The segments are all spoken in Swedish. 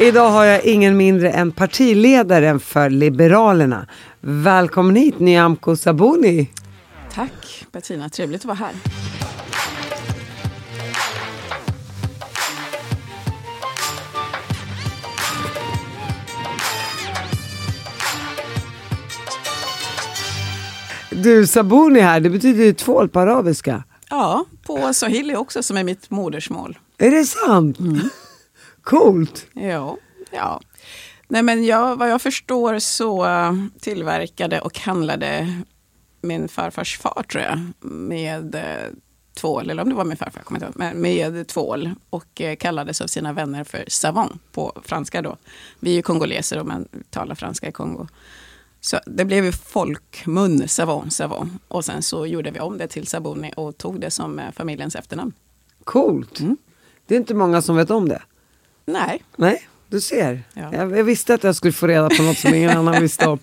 Idag har jag ingen mindre än partiledaren för Liberalerna. Välkommen hit Nyamko Sabuni. Tack Bettina, trevligt att vara här. Du, Sabuni här, det betyder ju tvål på arabiska. Ja, på swahili också som är mitt modersmål. Är det sant? Mm. Coolt. Ja, ja. Nej, men jag, vad jag förstår så tillverkade och handlade min farfars far, tror jag, med eh, tvål, eller om det var min farfar, kommer inte ihåg, med tvål och eh, kallades av sina vänner för savon på franska då. Vi är ju kongoleser och man talar franska i Kongo. Så det blev ju folkmun, savon, savon. Och sen så gjorde vi om det till Sabuni och tog det som eh, familjens efternamn. Coolt. Mm. Det är inte många som vet om det. Nej. Nej, du ser. Ja. Jag, jag, visste att jag skulle få reda på något som ingen annan visste om.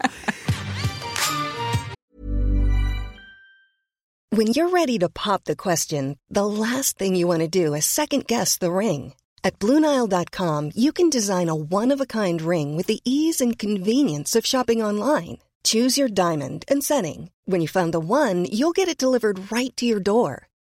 When you're ready to pop the question, the last thing you want to do is second guess the ring. At BlueNile.com you can design a one-of-a-kind ring with the ease and convenience of shopping online. Choose your diamond and setting. When you find the one, you'll get it delivered right to your door.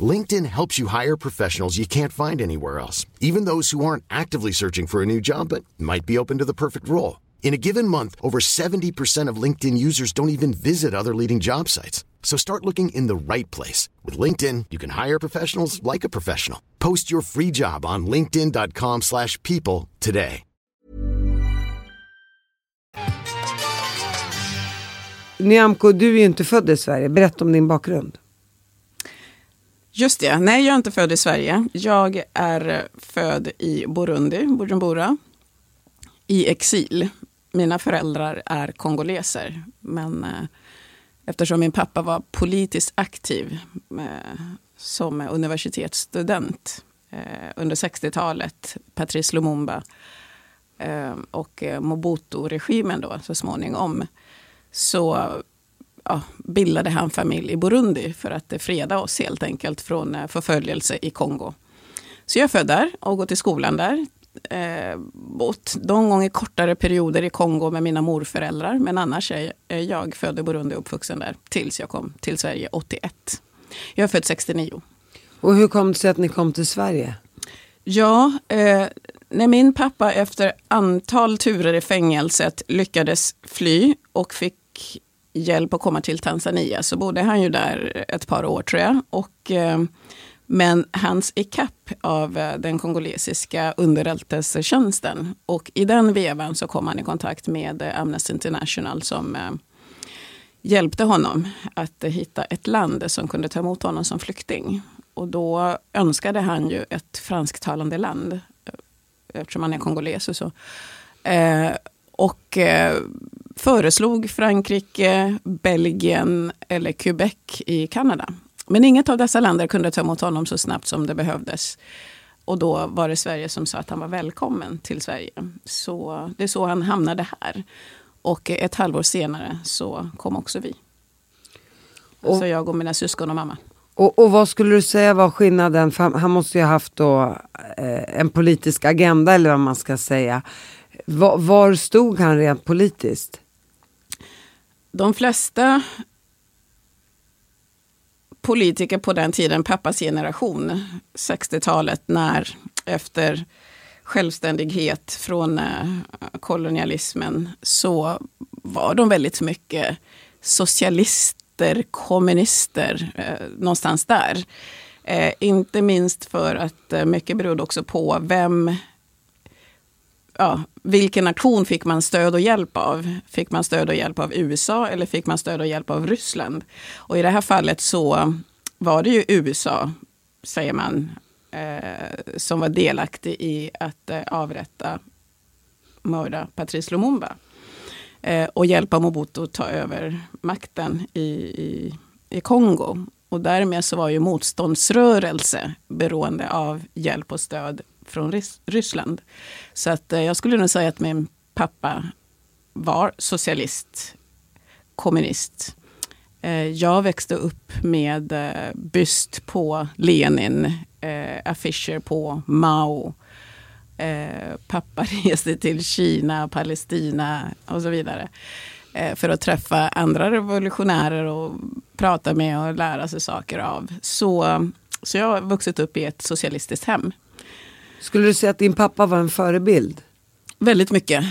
LinkedIn helps you hire professionals you can't find anywhere else, even those who aren't actively searching for a new job but might be open to the perfect role. In a given month, over 70% of LinkedIn users don't even visit other leading job sites. So start looking in the right place. With LinkedIn, you can hire professionals like a professional. Post your free job on linkedin.com slash people today. Nyamko, du är ju inte född i Sverige. Berätta om din bakgrund. Just det. Nej, jag är inte född i Sverige. Jag är född i Burundi, Bujumbura, i exil. Mina föräldrar är kongoleser, men eh, eftersom min pappa var politiskt aktiv eh, som universitetsstudent eh, under 60-talet, Patrice Lumumba eh, och eh, Mobutu-regimen då så småningom, så ja, bildade han familj i Burundi för att freda oss helt enkelt från eh, förföljelse i Kongo. Så jag är född där och går till skolan där. Eh, bott någon gång i kortare perioder i Kongo med mina morföräldrar. Men annars är jag född i Burundi och uppvuxen där tills jag kom till Sverige 81. Jag är född 69. Och hur kom det sig att ni kom till Sverige? Ja, eh, när min pappa efter antal turer i fängelset lyckades fly och fick hjälp att komma till Tanzania så bodde han ju där ett par år tror jag. Och, eh, men hans ikapp av eh, den kongolesiska underrättelsetjänsten och i den vevan så kom han i kontakt med eh, Amnesty International som hjälpte honom att hitta ett land som kunde ta emot honom som flykting. Och då önskade han ju ett fransktalande land eftersom han är kongoles och så. och föreslog Frankrike, Belgien eller Quebec i Kanada. Men inget av dessa länder kunde ta emot honom så snabbt som det behövdes. Och då var det Sverige som sa att han var välkommen till Sverige. Så det är så han hamnade här. Och ett halvår senare så kom också vi. Och, så jag och mina syskon och mamma. Och, och, vad skulle du säga var skillnaden? För han måste ju ha haft då, eh, en politisk agenda eller vad man ska säga. Var, var stod han rent politiskt? De flesta politiker på den tiden, pappas generation, 60-talet, när efter självständighet från eh, kolonialismen, så var de väldigt mycket socialister, kommunister, eh, någonstans där. Eh, inte minst för att eh, mycket berodde också på vem ja, vilken nation fick man stöd och hjälp av? Fick man stöd och hjälp av USA eller fick man stöd och hjälp av Ryssland? Och i det här fallet så var det ju USA, säger man, eh, som var delaktig i att eh, avrätta, mörda Patrice Lumumba. Eh, och hjälpa Mobutu att ta över makten i, i, i Kongo. Och därmed så var ju motståndsrörelse beroende av hjälp och stöd från Rys Ryssland. Så att eh, jag skulle nog säga att min pappa var socialist, kommunist. Eh, jag växte upp med eh, byst på Lenin, affischer på Mao. Pappa reste till Kina, Palestina och så vidare. För att träffa andra revolutionärer och prata med och lära sig saker av. Så, så jag har vuxit upp i ett socialistiskt hem. Skulle du säga att din pappa var en förebild? Väldigt mycket.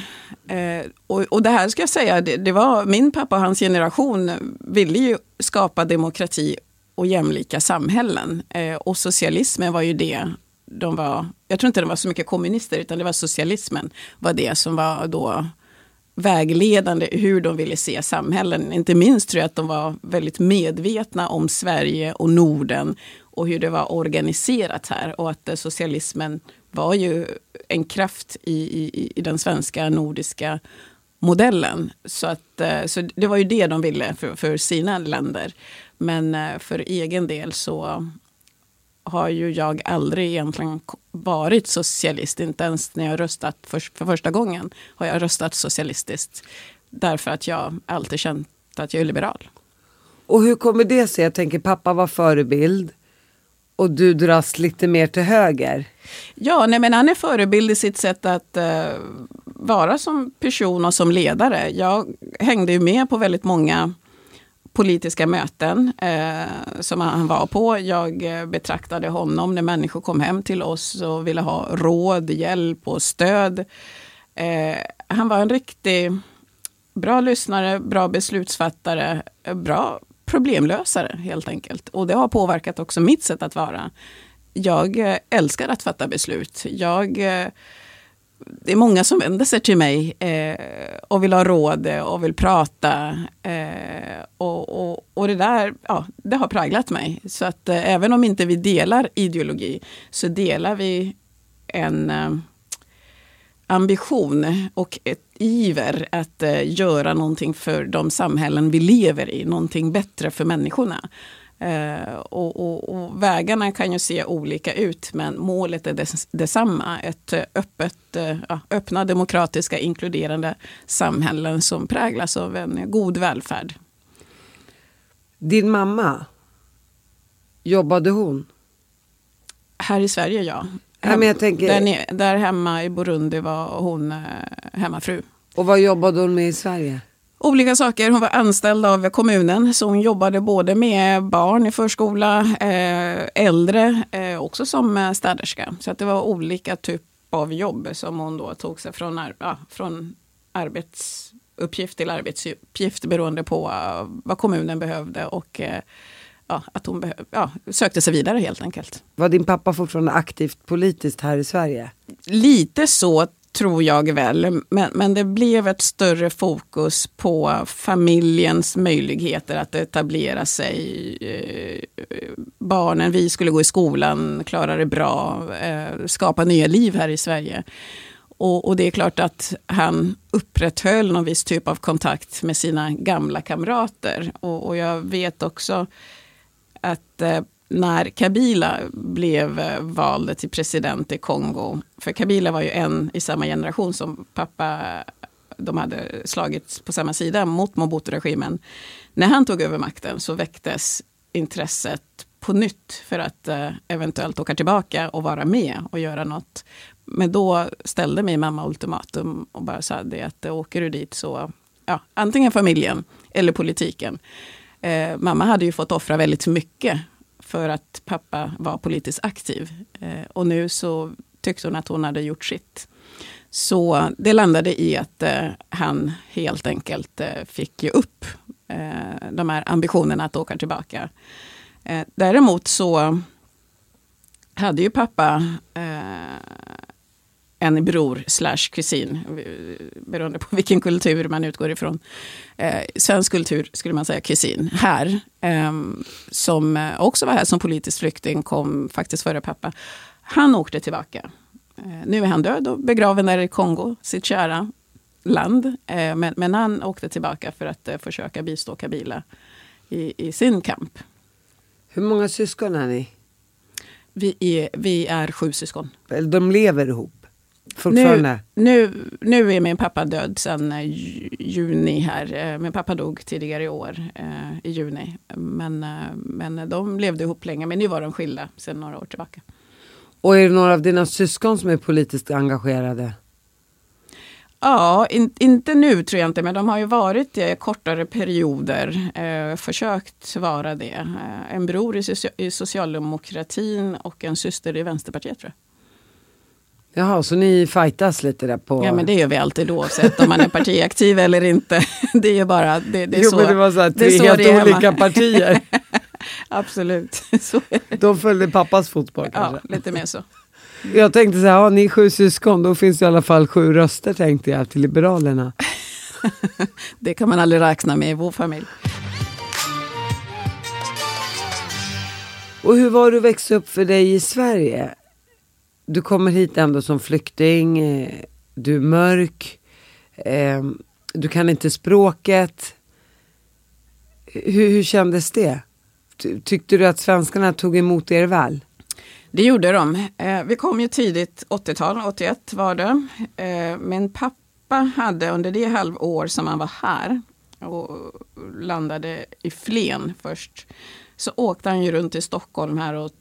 Eh, och, och det här ska jag säga, det, det, var min pappa och hans generation ville ju skapa demokrati och jämlika samhällen. Eh, och socialismen var ju det de var, jag tror inte de var så mycket kommunister, utan det var socialismen var det som var då vägledande hur de ville se samhällen. Inte minst tror jag att de var väldigt medvetna om Sverige och Norden och hur det var organiserat här och att eh, socialismen var ju en kraft i, i, i den svenska nordiska modellen. Så, att, eh, så det var ju det de ville för, för sina länder. Men eh, för egen del så har ju jag aldrig egentligen varit socialist. Inte ens när jag röstat för, för första gången har jag röstat socialistiskt. Därför att jag alltid känt att jag är liberal. Och hur kommer det sig? Jag tänker pappa var förebild och du dras lite mer till höger. Ja, nej, men han är förebild i sitt sätt att eh, vara som person och som ledare. Jag hängde ju med på väldigt många politiska möten eh, som han var på. Jag eh, betraktade honom när människor kom hem till oss och ville ha råd, hjälp och stöd. Eh, han var en riktig bra lyssnare, bra beslutsfattare, eh, bra problemlösare helt enkelt. Och det har påverkat också mitt sätt att vara. Jag eh, älskar att fatta beslut. Jag eh, det är många som vänder sig till mig eh, och vill ha råd eh, och vill prata. Eh, och, och, och, det där ja, det har präglat mig. Så att eh, även om inte vi delar ideologi så delar vi en eh, ambition och ett iver att eh, göra någonting för de samhällen vi lever i, någonting bättre för människorna. Eh, och, och, och, vägarna kan ju se olika ut men målet är des, detsamma. Ett eh, öppet, eh, öppna, demokratiska, inkluderande samhällen som präglas av en god välfärd. Din mamma, jobbade hon? Här i Sverige ja. Ja tänker... där, där hemma i Burundi var hon eh, hemmafru. Och vad jobbade hon med i Sverige? olika saker. Hon var anställd av kommunen så hon jobbade både med barn i förskola, eh, äldre, eh, också som eh, städerska. Så att det var olika typer av jobb som hon då tog sig från, ja, från arbetsuppgift till arbetsuppgift beroende på uh, vad kommunen behövde och uh, ja, att hon ja, sökte sig vidare helt enkelt. Var din pappa fortfarande aktivt politiskt här i Sverige? Lite så tror jag väl. Men, men det blev ett större fokus på familjens möjligheter att etablera sig. Eh, barnen, vi skulle gå i skolan, klara det bra, eh, skapa nya liv här i Sverige. Och, och, det är klart att han upprätthöll någon viss typ av kontakt med sina gamla kamrater. Och, och jag vet också att eh, när Kabila blev eh, vald till president i Kongo. För Kabila var ju en i samma generation som pappa. De hade slagits på samma sida mot Mobutu-regimen. När han tog över makten så väcktes intresset på nytt för att eh, eventuellt åka tillbaka och vara med och göra något. Men då ställde min mamma ultimatum och bara sa det att åker du dit så, ja, antingen familjen eller politiken. Eh, mamma hade ju fått offra väldigt mycket för att pappa var politiskt aktiv. Eh, och nu så tyckte hon att hon hade gjort sitt. Så det landade i att eh, han helt enkelt eh, fick ge upp eh, de här ambitionerna att åka tillbaka. Eh, däremot så hade ju pappa eh, en bror slash kusin, beroende på vilken kultur man utgår ifrån. Eh, svensk kultur skulle man säga kusin, här. Eh, som också var här som politisk flykting, kom faktiskt före pappa. Han åkte tillbaka. Eh, nu är han död och begraven där i Kongo, sitt kära land. Eh, men, men, han åkte tillbaka för att eh, försöka bistå Kabila i, i sin kamp. Hur många syskon är ni? Vi är, vi är sju syskon. De lever ihop? Fortfarande? Nu, nu, nu är min pappa död sedan eh, juni här. Eh, min pappa dog tidigare i år, eh, i juni. Men, men de levde ihop länge, men nu var de skilda sedan några år tillbaka. Och är det några av dina syskon som är politiskt engagerade? Ja, in, inte nu tror jag inte, men de har ju varit det kortare perioder. Eh, försökt vara det. En bror i, socia i socialdemokratin och en syster i Vänsterpartiet tror jag. Jaha, så ni fightas lite där på... Ja men det gör vi alltid oavsett om man är partiaktiv eller inte. Det är ju bara, det, det är jo, så. men det var så här, är tre så helt är olika partier. Absolut, så är. De följde pappas fotspår Ja, kanske. lite mer så. Jag tänkte så här, har ni sju syskon, då finns det i alla fall sju röster tänkte jag till Liberalerna. Det kan man aldrig räkna med i vår familj. Och hur var det att växa upp för dig i Sverige? Du kommer hit ändå som flykting, eh, du är mörk, eh, du kan inte språket. Hur, hur kändes det? Tyckte du att svenskarna tog emot er väl? Det gjorde de. Eh, vi kom ju tidigt 80-tal, 81 var det. Eh, min pappa hade under det halvår som han var här och landade i Flen först, så åkte han ju runt i Stockholm här och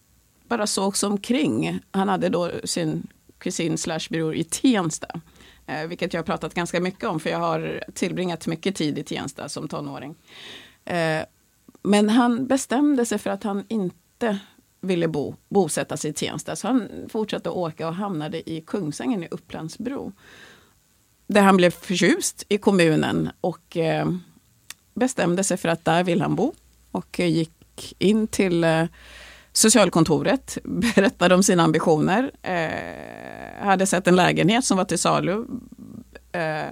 bara såg sig omkring. Han hade då sin kusin slash bror i Tensta. Eh, vilket jag har pratat ganska mycket om för jag har tillbringat mycket tid i Tensta som tonåring. Eh, men han bestämde sig för att han inte ville bo, bosätta sig i Tensta. Så han fortsatte att åka och hamnade i Kungsängen i Upplandsbro. Där han blev förtjust i kommunen och eh, bestämde sig för att där vill han bo. Och gick in till socialkontoret, berättade om sina ambitioner. Eh, hade sett en lägenhet som var till salu. Eh,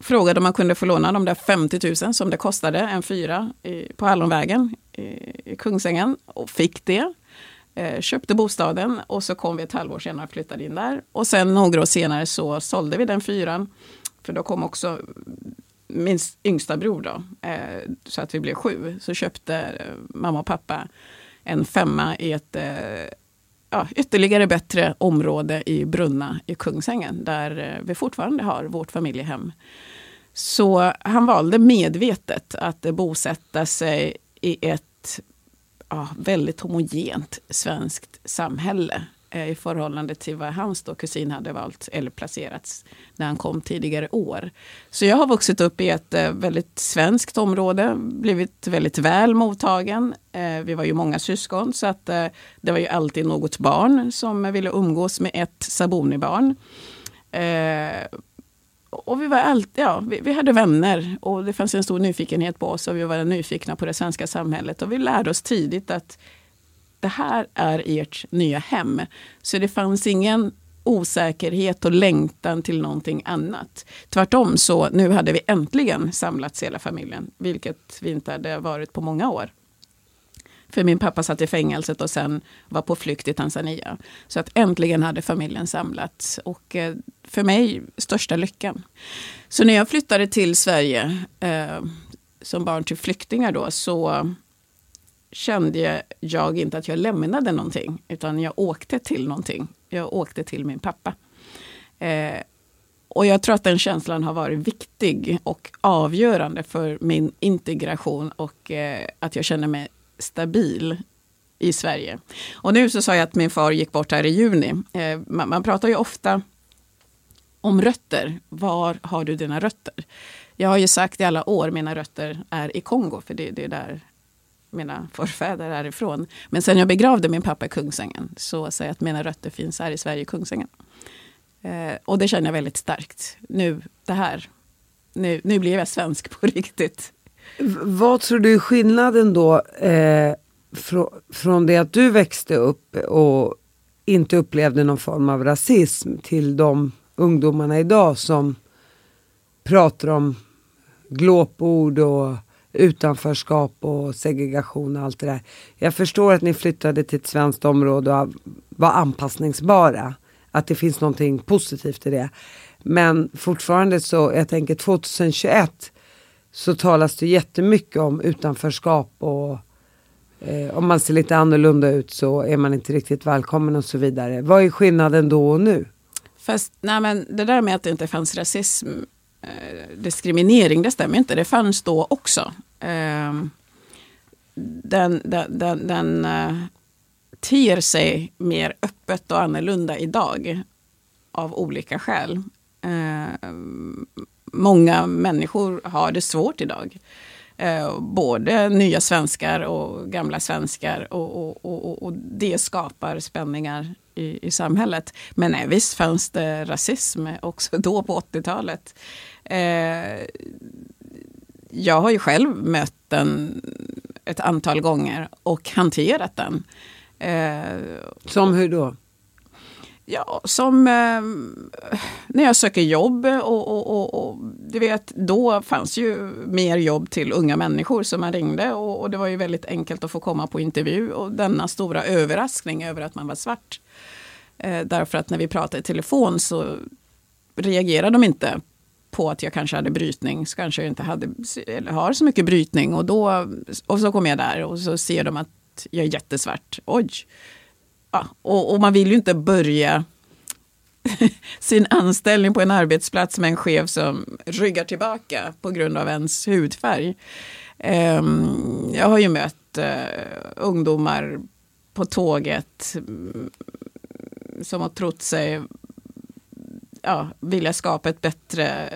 frågade om man kunde få låna de där 50 000 som det kostade en fyra i, på Hallonvägen i, i Kungsängen. Och fick det. Eh, köpte bostaden och så kom vi ett halvår senare och flyttade in där. Och sen några år senare så sålde vi den fyran. För då kom också min yngsta bror då, eh, så att vi blev sju. Så köpte eh, mamma och pappa en femma i ett eh, ja, ytterligare bättre område i Brunna i Kungsängen, där eh, vi fortfarande har vårt familjehem. Så han valde medvetet att bosätta sig i ett ja, väldigt homogent svenskt samhälle Eh, i förhållande till vad hans då kusin hade valt eller placerats när han kom tidigare år. Så jag har vuxit upp i ett eh, väldigt svenskt område, blivit väldigt väl mottagen. Eh, vi var ju många syskon så att det var ju alltid något barn som ville umgås med ett Saboni-barn. Och vi var alltid, ja, vi, vi hade vänner och det fanns en stor nyfikenhet på oss och vi var nyfikna på det svenska samhället och vi lärde oss tidigt att det här är ert nya hem. Så det fanns ingen osäkerhet och längtan till någonting annat. Tvärtom så nu hade vi äntligen samlats hela familjen, vilket vi inte hade varit på många år. För min pappa satt i fängelset och sen var på flykt i Tanzania. Så att äntligen hade familjen samlats. Och eh, för mig, största lyckan. Så när jag flyttade till Sverige eh, som barn till flyktingar då så kände jag inte att jag lämnade någonting. Utan jag åkte till någonting. Jag åkte till min pappa. Eh, och jag tror att den känslan har varit viktig och avgörande för min integration och eh, att jag känner mig stabil i Sverige. Och nu så sa jag att min far gick bort här i juni. Eh, man, man pratar ju ofta om rötter. Var har du dina rötter? Jag har ju sagt i alla år mina rötter är i Kongo, för det, det är där mina förfäder är ifrån. Men sen jag begravde min pappa i Kungsängen så säger jag att mina rötter finns här i Sverige, i Kungsängen. Eh, och det känner jag väldigt starkt. Nu, det här, nu, nu blir jag svensk på riktigt. Vad tror du är skillnaden då eh, fr från det att du växte upp och inte upplevde någon form av rasism till de ungdomarna idag som pratar om glåpord och utanförskap och segregation och allt det där. Jag förstår att ni flyttade till ett svenskt område och var anpassningsbara. Att det finns någonting positivt i det. Men fortfarande så, jag tänker 2021 så talas det jättemycket om utanförskap och eh, om man ser lite annorlunda ut så är man inte riktigt välkommen och så vidare. Vad är skillnaden då och nu? Fast nej men det där med att det inte fanns rasism, Eh, diskriminering, det stämmer inte. Det fanns då också. Ehm, den den, den, den eh, ter sig mer öppet och annorlunda idag av olika skäl. Ehm, många människor har det svårt idag. Eh, både nya svenskar och gamla svenskar och, och, och, och det skapar spänningar i, i samhället. Men nej, visst fanns det rasism också då på 80-talet. Eh, jag har ju själv mött den ett antal gånger och hanterat den. Eh, Som hur då? Ja, som eh, när jag söker jobb och, och, och, och, du vet, då fanns ju mer jobb till unga människor som man ringde och, det var ju väldigt enkelt att få komma på intervju och denna stora överraskning över att man var svart. Eh, därför att när vi pratade i telefon så reagerade de inte på att jag kanske hade brytning, så kanske jag inte hade, eller har så mycket brytning och då, och så kommer jag där och så ser de att jag är jättesvart. Oj! Ja, och, och man vill ju inte börja sin anställning på en arbetsplats med en chef som ryggar tillbaka på grund av ens hudfärg. Um, jag har ju mött uh, ungdomar på tåget um, som har trott sig ja, vilja skapa ett bättre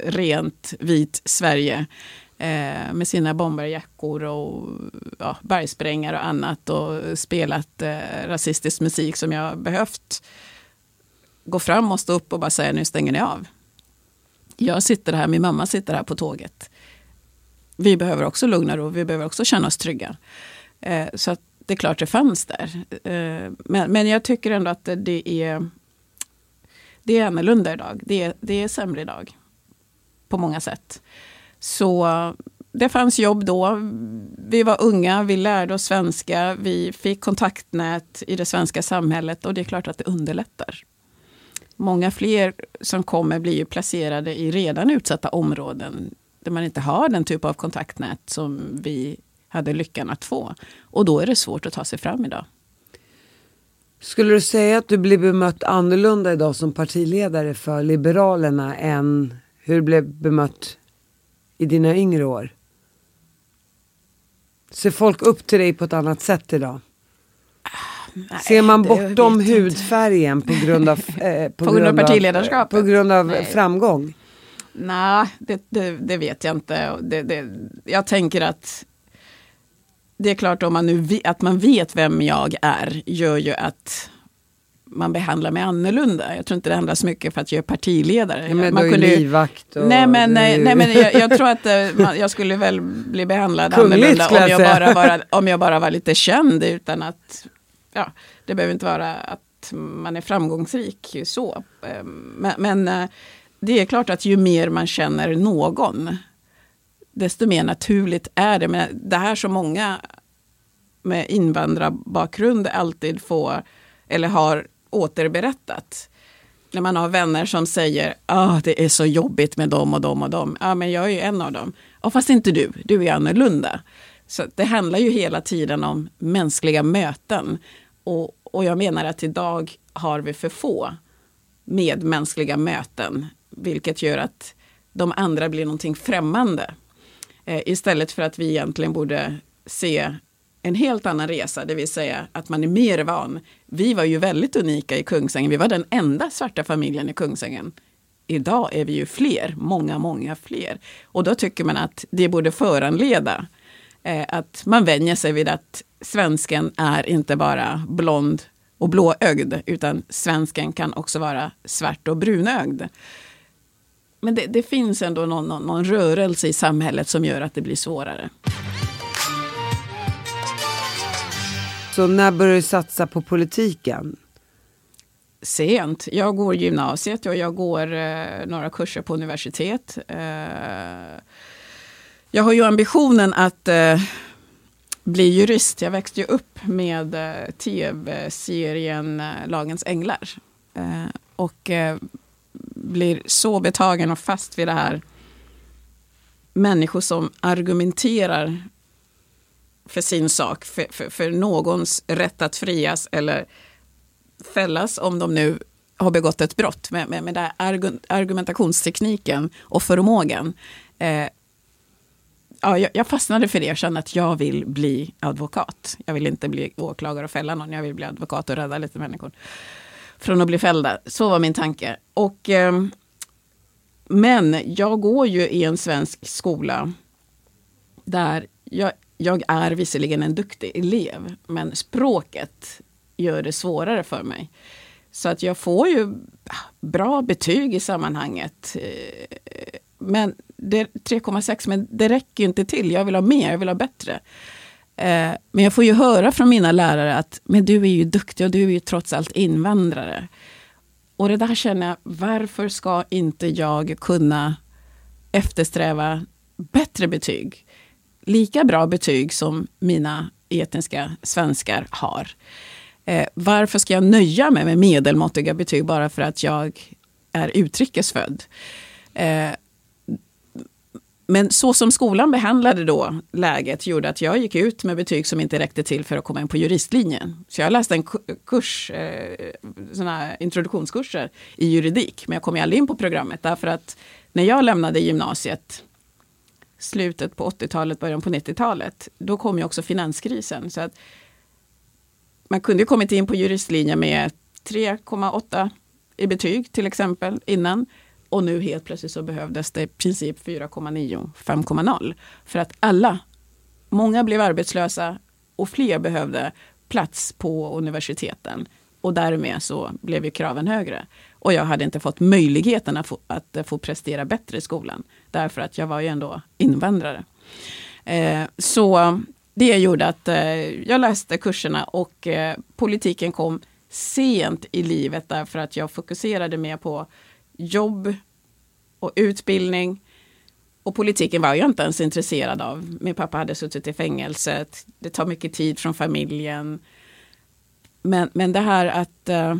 rent vit Sverige eh, med sina bomberjackor och ja, bergsprängare och annat och spelat eh, rasistisk musik som jag behövt gå fram och stå upp och bara säga nu stänger ni av. Jag sitter här, min mamma sitter här på tåget. Vi behöver också lugna ro, vi behöver också känna oss trygga. Eh, så att det är klart det fanns där. Eh, men, men jag tycker ändå att det är det är annorlunda idag. Det är, det är sämre idag. På många sätt. Så det fanns jobb då. Vi var unga, vi lärde oss svenska, vi fick kontaktnät i det svenska samhället och det är klart att det underlättar. Många fler som kommer blir ju placerade i redan utsatta områden där man inte har den typ av kontaktnät som vi hade lyckan att få. Och då är det svårt att ta sig fram idag. Skulle du säga att du blir bemött annorlunda idag som partiledare för Liberalerna än hur du blev bemött i dina yngre år? Ser folk upp till dig på ett annat sätt idag? Nej, Ser man bortom hudfärgen på grund av, eh, på, på grund av partiledarskapet? På grund av Nej. framgång? Nej, det, det, det, vet jag inte. Det, jag tänker att det är klart om man nu att man vet vem jag är gör ju att man behandlar mig annorlunda. Jag tror inte det handlar så mycket för att jag är partiledare. Ja, men man du är kunde, livvakt. Och nej, men, nej, nej, men jag, jag tror att eh, man, jag skulle väl bli behandlad Kungligt, annorlunda om jag, bara var, om jag bara var lite känd utan att, ja, det behöver inte vara att man är framgångsrik så. Eh, men, men eh, det är klart att ju mer man känner någon, desto mer naturligt är det. Men det här som många med invandrarbakgrund alltid får, eller har återberättat. När man har vänner som säger ah, det är så jobbigt med dem och dem och dem. Ja, men jag är ju en av dem. Ja, fast inte du, du är annorlunda. Så det handlar ju hela tiden om mänskliga möten. Och, och jag menar att idag har vi för få medmänskliga möten. Vilket gör att de andra blir någonting främmande. Eh, istället för att vi egentligen borde se en helt annan resa, det vill säga att man är mer van. Vi var ju väldigt unika i Kungsängen, vi var den enda svarta familjen i Kungsängen. Idag är vi ju fler, många, många fler. Och då tycker man att det borde föranleda eh, att man vänjer sig vid att svensken är inte bara blond och blåögd, utan svensken kan också vara svart och brunögd. Men det, det finns ändå någon, någon, någon rörelse i samhället som gör att det blir svårare. Så när började du satsa på politiken? Sent. Jag går gymnasiet och jag går eh, några kurser på universitet. Eh, jag har ju ambitionen att eh, bli jurist. Jag växte ju upp med eh, tv-serien eh, Lagens Änglar. Eh, och blir så betagen och fast vid det här människor som argumenterar för sin sak, för, för, för någons rätt att frias eller fällas om de nu har begått ett brott med, med, med den argumentationstekniken och förmågan. Eh, ja, jag, fastnade för det och kände att jag vill bli advokat. Jag vill inte bli åklagare och fälla någon, jag vill bli advokat och rädda lite människor från att bli fällda. Så var min tanke. Och, eh, men jag går ju i en svensk skola där jag, jag är visserligen en duktig elev, men språket gör det svårare för mig. Så att jag får ju bra betyg i sammanhanget. Eh, men 3,6 men det räcker inte till. Jag vill ha mer, jag vill ha bättre. Eh, men jag får ju höra från mina lärare att men du är ju duktig och du är ju trots allt invandrare. Och det där känner jag, varför ska inte jag kunna eftersträva bättre betyg? Lika bra betyg som mina etniska svenskar har. Eh, varför ska jag nöja mig med medelmåttiga betyg bara för att jag är utrikesfödd? Eh, men så som skolan behandlade då läget gjorde att jag gick ut med betyg som inte räckte till för att komma in på juristlinjen. Så jag läste en kurs, eh, såna introduktionskurser i juridik, men jag kom aldrig in på programmet därför att när jag lämnade gymnasiet slutet på 80-talet, början på 90-talet, då kom ju också finanskrisen. Så att man kunde ju kommit in på juristlinjen med 3,8 i betyg till exempel innan. Och nu helt plötsligt så behövdes det i princip 4,9, 5,0. För att alla, många blev arbetslösa och fler behövde plats på universiteten. Och därmed så blev ju kraven högre. Och jag hade inte fått möjligheten att få, att få prestera bättre i skolan. Därför att jag var ju ändå invandrare. Eh, så det gjorde att eh, jag läste kurserna och eh, politiken kom sent i livet därför att jag fokuserade mer på jobb och utbildning. Och politiken var jag inte ens intresserad av. Min pappa hade suttit i fängelset. Det tar mycket tid från familjen. Men, men det här att uh,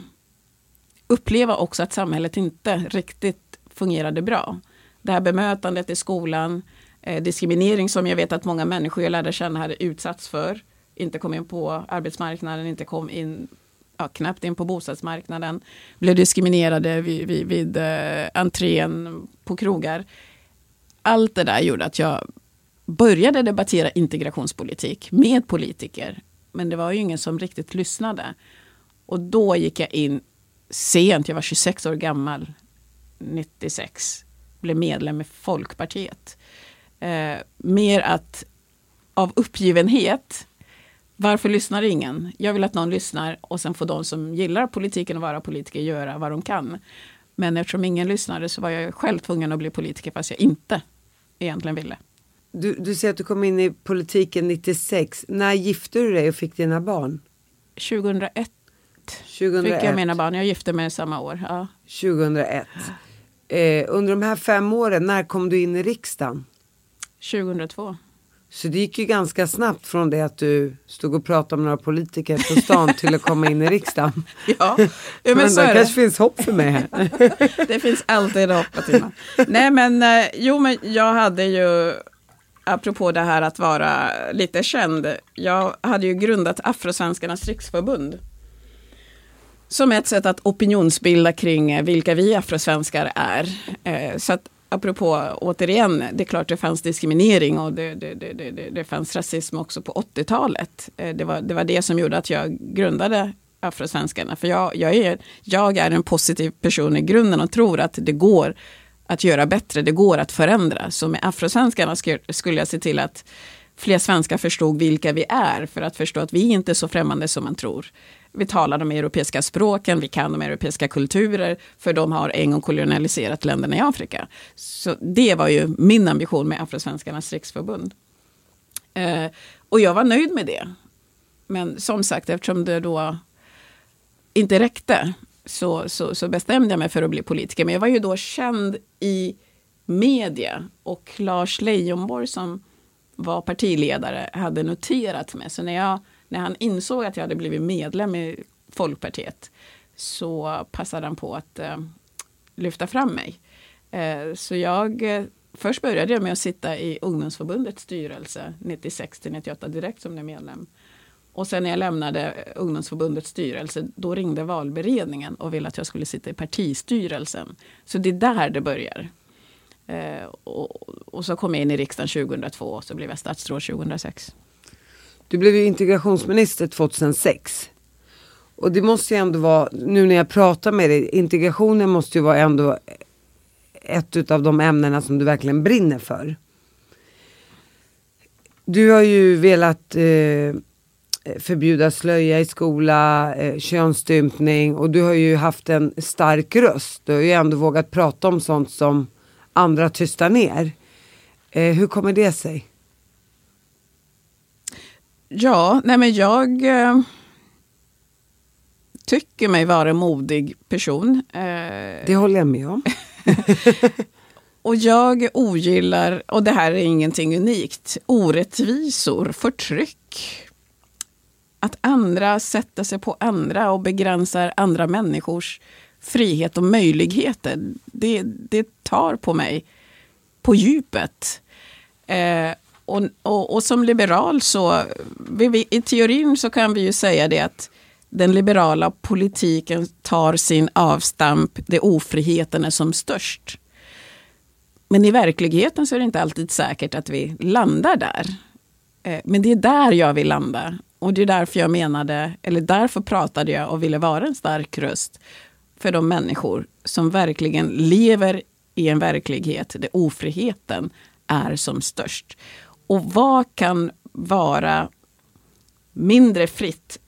uppleva också att samhället inte riktigt fungerade bra. Det här bemötandet i skolan, eh, diskriminering som jag vet att många människor jag lärde känna hade utsatts för. Inte kom in på arbetsmarknaden, inte kom in ja, knappt in på bostadsmarknaden. Blev diskriminerade vid, vid, vid eh, entrén på krogar. Allt det där gjorde att jag började debattera integrationspolitik med politiker. Men det var ju ingen som riktigt lyssnade. Och då gick jag in sent, jag var 26 år gammal, 96. Blev medlem i Folkpartiet. Eh, mer att av uppgivenhet varför lyssnar ingen? Jag vill att någon lyssnar och sen får de som gillar politiken och vara politiker göra vad de kan. Men eftersom ingen lyssnade så var jag själv tvungen att bli politiker fast jag inte egentligen ville. Du, du säger att du kom in i politiken 96. När gifte du dig och fick dina barn? 2001, 2001. fick jag mina barn. Jag gifte mig samma år. Ja. 2001. Eh, under de här fem åren, när kom du in i riksdagen? 2002. Så det gick ju ganska snabbt från det att du stod och pratade med några politiker på stan till att komma in i riksdagen. Ja, men, men så det är kanske finns hopp för mig här. det finns alltid hopp finna. Nej men, eh, jo men jag hade ju, apropå det här att vara lite känd, jag hade ju grundat Afrosvenskarnas riksförbund. Som ett sätt att opinionsbilda kring vilka vi afrosvenskar är. Eh, så att apropå återigen, det är klart det fanns diskriminering och det, det, det, det, det fanns rasism också på 80-talet. Eh, det var, det var det som gjorde att jag grundade Afrosvenskarna. För jag, jag, är, jag är en positiv person i grunden och tror att det går att göra bättre, det går att förändra. Så med Afrosvenskarna skulle jag se till att fler svenskar förstod vilka vi är för att förstå att vi inte är så främmande som man tror. Vi talar de europeiska språken, vi kan de europeiska kulturer, för de har en gång kolonialiserat länderna i Afrika. Så det var ju min ambition med Afrosvenskarnas riksförbund. Eh, och jag var nöjd med det. Men som sagt, eftersom det då inte räckte så, så, så, bestämde jag mig för att bli politiker. Men jag var ju då känd i media och Lars Leijonborg som var partiledare hade noterat mig. Så när jag när han insåg att jag hade blivit medlem i Folkpartiet så passade han på att eh, lyfta fram mig. Eh, så jag eh, först började jag med att sitta i ungdomsförbundets styrelse 96 till 98 direkt som medlem. Och sen när jag lämnade eh, ungdomsförbundets styrelse, då ringde valberedningen och ville att jag skulle sitta i partistyrelsen. Så det är där det börjar. Eh, och, och, så kom jag in i riksdagen 2002 och så blev jag statsråd 2006. Du blev ju integrationsminister 2006. Och det måste ju ändå vara, nu när jag pratar med dig, integrationen måste ju vara ändå ett av de ämnena som du verkligen brinner för. Du har ju velat eh, förbjuda slöja i skola, eh, könsstympning och du har ju haft en stark röst. Du har ju ändå vågat prata om sånt som andra tystar ner. Eh, hur kommer det sig? Ja, nej men jag eh, tycker mig vara en modig person. Eh, det håller jag med om. och jag ogillar, och det här är ingenting unikt, orättvisor, förtryck. Att andra sätter sig på andra och begränsar andra människors frihet och möjligheter. Det, det tar på mig på djupet. Eh, och, och, och, som liberal så, vi, i teorin så kan vi ju säga det att den liberala politiken tar sin avstamp där ofriheten är som störst. Men i verkligheten så är det inte alltid säkert att vi landar där. Eh, men det är där jag vill landa. Och det är därför jag menade, eller därför pratade jag och ville vara en stark röst för de människor som verkligen lever i en verklighet där ofriheten är som störst. Och vad kan vara mindre fritt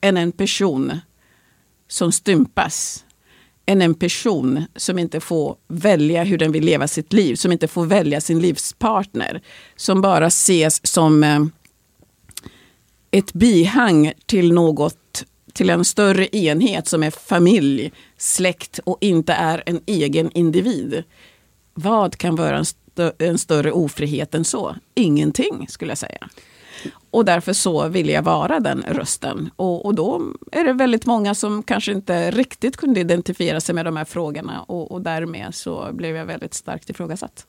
än en person som stympas. Än en person som inte får välja hur den vill leva sitt liv, som inte får välja sin livspartner. Som bara ses som eh, ett bihang till något, till en större enhet som är familj, släkt och inte är en egen individ. Vad kan vara en, stö en större ofrihet än så? Ingenting skulle jag säga. Och därför så ville jag vara den rösten. Och, och då är det väldigt många som kanske inte riktigt kunde identifiera sig med de här frågorna. Och, och därmed så blev jag väldigt starkt ifrågasatt.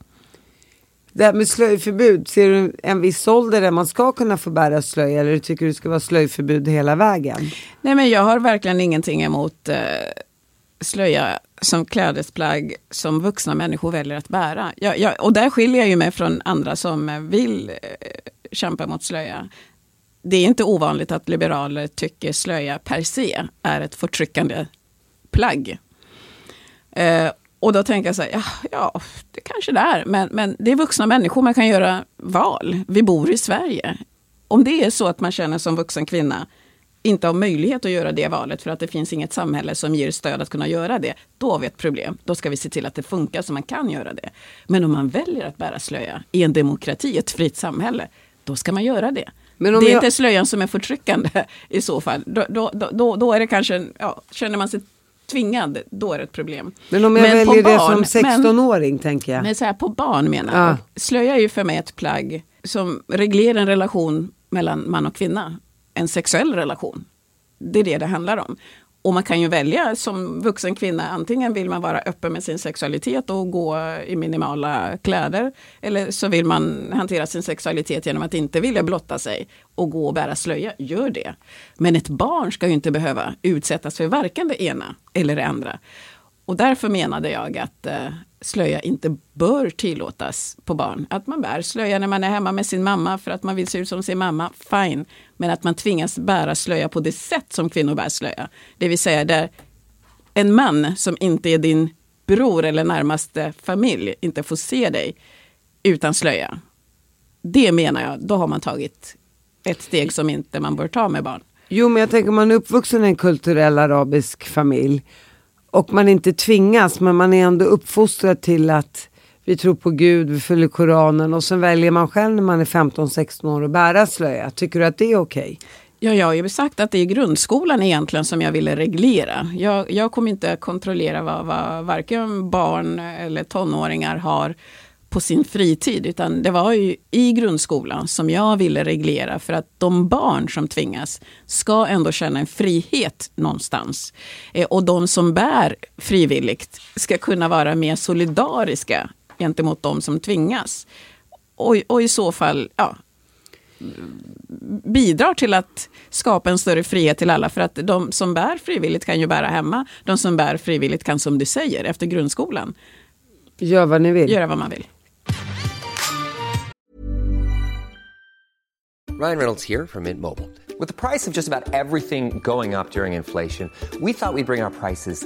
Det här med slöjförbud, ser du en viss ålder där man ska kunna få bära slöja eller tycker du det ska vara slöjförbud hela vägen? Nej men jag har verkligen ingenting emot eh, slöja som klädesplagg som vuxna människor väljer att bära. Jag, jag, och där skiljer jag ju mig från andra som vill eh, kämpa mot slöja. Det är inte ovanligt att liberaler tycker slöja per se är ett förtryckande plagg. Eh, och då tänker jag så här, ja, ja, det kanske det är. Men, men det är vuxna människor, man kan göra val. Vi bor i Sverige. Om det är så att man känner som vuxen kvinna inte har möjlighet att göra det valet för att det finns inget samhälle som ger stöd att kunna göra det. Då har vi ett problem. Då ska vi se till att det funkar så man kan göra det. Men om man väljer att bära slöja i en demokrati, ett fritt samhälle, då ska man göra det. Men det är jag... inte slöjan som är förtryckande i så fall. Då, då, då, då är det kanske, ja, känner man sig tvingad, då är det ett problem. Men om jag men väljer det barn, som 16-åring tänker jag. Men så här, på barn menar jag. Ja. Slöja är ju för mig ett plagg som reglerar en relation mellan man och kvinna. En sexuell relation. Det är det det handlar om. Och man kan ju välja som vuxen kvinna, antingen vill man vara öppen med sin sexualitet och gå i minimala kläder. Eller så vill man hantera sin sexualitet genom att inte vilja blotta sig och gå och bära slöja. Gör det. Men ett barn ska ju inte behöva utsättas för varken det ena eller det andra. Och därför menade jag att eh, slöja inte bör tillåtas på barn. Att man bär slöja när man är hemma med sin mamma för att man vill se ut som sin mamma, fine. Men att man tvingas bära slöja på det sätt som kvinnor bär slöja. Det vill säga där en man som inte är din bror eller närmaste familj inte får se dig utan slöja. Det menar jag, då har man tagit ett steg som inte man bör ta med barn. Jo men jag tänker man är uppvuxen i en kulturell arabisk familj och man inte tvingas men man är ändå uppfostrad till att vi tror på Gud, vi följer Koranen och sen väljer man själv när man är 15-16 år att bära slöja. Tycker du att det är okej? Okay? Ja, jag har ju sagt att det är grundskolan egentligen som jag ville reglera. Jag, jag kommer inte kontrollera vad, vad varken barn eller tonåringar har på sin fritid, utan det var ju i grundskolan som jag ville reglera för att de barn som tvingas ska ändå känna en frihet någonstans. Eh, och de som bär frivilligt ska kunna vara mer solidariska gentemot de som tvingas. Och, och i så fall ja, bidrar till att skapa en större frihet till alla. För att de som bär frivilligt kan ju bära hemma. De som bär frivilligt kan, som du säger, efter grundskolan Gör vad ni vill. göra vad man vill. Ryan Reynolds here from Mint Mobile. With the price of just about everything going up during inflation, we thought we'd bring our prices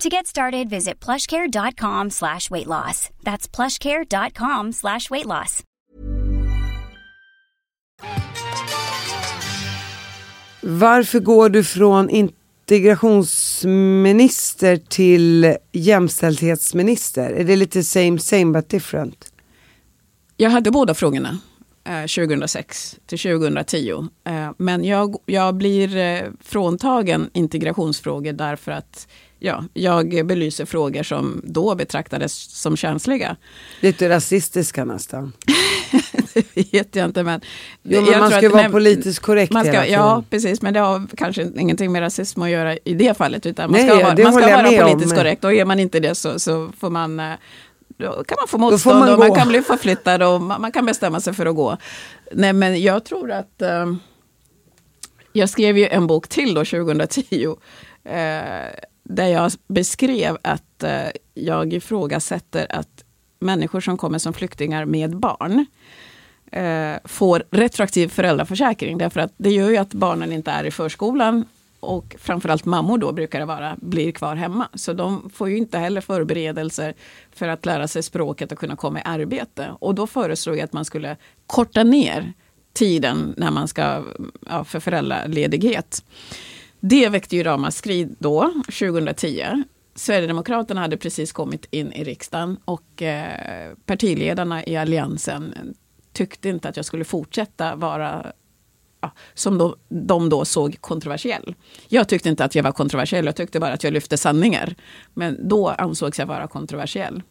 To get started, visit plushcare.com slash weight loss. That's plushcare.com slash weight loss. Varför går du från integrationsminister till jämställdhetsminister? Är det lite same same but different? Jag hade båda frågorna eh, 2006 till 2010. Eh, men jag, jag blir eh, fråntagen integrationsfrågor därför att ja, jag belyser frågor som då betraktades som känsliga. Lite rasistiska nästan. det vet jag inte. Men Jo, men man ska vara nej, politiskt korrekt man ska, hela tiden. Ja, precis. Men det har kanske ingenting med rasism att göra i det fallet. Utan man Nej, ska vara, man ska vara om, politiskt men- korrekt. Och är man inte det så, så får man eh, då kan man få motstånd man och gå. man kan bli förflyttad och man, man kan bestämma sig för att gå. Nej, men jag tror att eh, jag skrev ju en bok till då 2010. Eh, där jag beskrev att eh, jag ifrågasätter att människor som kommer som flyktingar med barn eh, får retroaktiv föräldraförsäkring. Därför att det gör ju att barnen inte är i förskolan och framförallt mammor då brukar det vara, blir kvar hemma. Så de får ju inte heller förberedelser för att lära sig språket och kunna komma i arbete. Och då föreslog jag att man skulle korta ner tiden när man ska ja, för föräldraledighet. Det väckte ju ramaskri då, 2010. Sverigedemokraterna hade precis kommit in i riksdagen och eh, partiledarna i Alliansen tyckte inte att jag skulle fortsätta vara ja, som då, de då såg kontroversiell. Jag tyckte inte att jag var kontroversiell, jag tyckte bara att jag lyfte sanningar. Men då ansågs jag vara kontroversiell.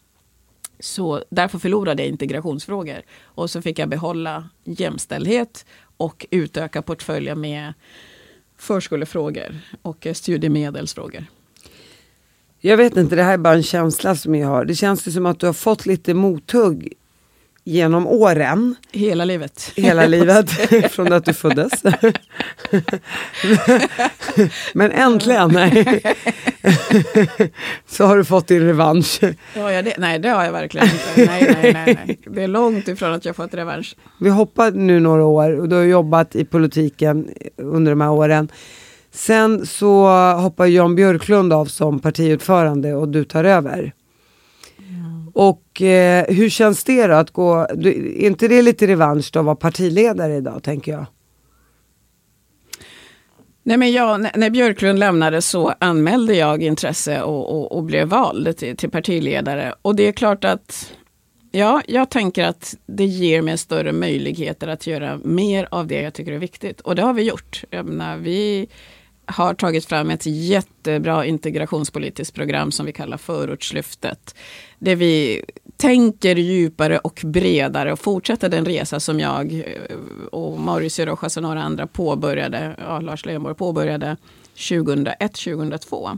Så därför förlorade jag integrationsfrågor. Och så fick jag behålla jämställdhet och utöka portföljen med förskolefrågor och eh, studiemedelsfrågor. Jag vet inte, det här är bara en känsla som jag har. Det känns som att du har fått lite mothugg genom åren, Hela livet. hela livet, från att du föddes. Men äntligen, så har du fått din revansch. Ja, ja, det, nej, det har jag verkligen inte. Nej, nej, nej, nej. Det är långt ifrån att jag fått revansch. Vi hoppar nu några år och du har jobbat i politiken under de här åren. Sen så hoppar Jan Björklund av som partiordförande och du tar över. Och eh, hur känns det då att gå, du, är inte det lite revansch då att vara partiledare idag tänker jag? Nej, men jag, när- Björklund lämnade så anmälde jag intresse och, och, och blev vald till, till partiledare. Och det är klart att ja, jag tänker att det ger mig större möjligheter att göra mer av det jag tycker är viktigt. Och det har vi gjort. Jag menar, vi har tagit fram ett jättebra integrationspolitiskt program som vi kallar Förortslyftet. Där vi tänker djupare och bredare och fortsätter den resa som jag eh, och Mauricio Rojas och några andra påbörjade, ja, Lars Leijonborg påbörjade 2001-2002.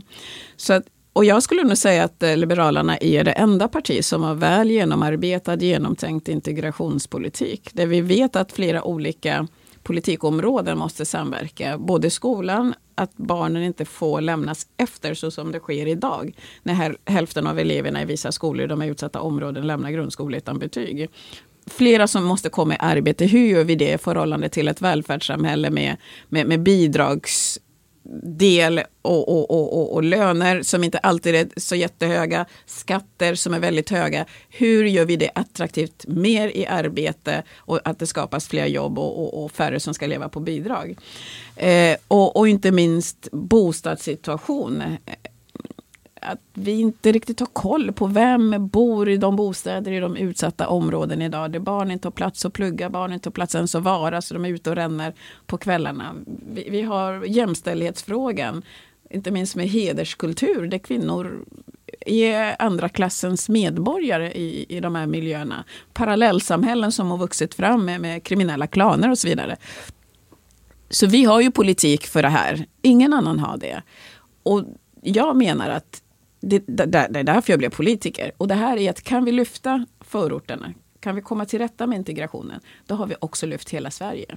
Så att, och jag skulle nog säga att eh, Liberalerna är det enda parti som har väl genomarbetad, genomtänkt integrationspolitik. Där vi vet att flera olika politikområden måste samverka. Både skolan, att barnen inte får lämnas efter så som det sker idag. När hälften av eleverna i vissa skolor i de här utsatta områden lämnar grundskolan utan betyg. Flera som måste komma i arbete. Hur gör vi det i förhållande till ett välfärdssamhälle med, med, med bidrags del och, och, och, och, löner som inte alltid är så jättehöga, skatter som är väldigt höga. Hur gör vi det attraktivt mer i arbete och att det skapas fler jobb och, och färre som ska leva på bidrag? Eh, och, inte minst bostadssituation att vi inte riktigt har koll på vem bor i de bostäder i de utsatta områden idag. Där barn inte har plats att plugga, barn inte har plats ens att vara, så de är ute och ränner på kvällarna. Vi, vi har jämställdhetsfrågan, inte minst med hederskultur, där kvinnor är andra klassens medborgare i, i de här miljöerna. Parallellsamhällen som har vuxit fram med, med kriminella klaner och så vidare. Så vi har ju politik för det här. Ingen annan har det. Och jag menar att det, det, det är därför jag blev politiker. Och det här är att kan vi lyfta förorterna, kan vi komma till rätta med integrationen, då har vi också lyft hela Sverige.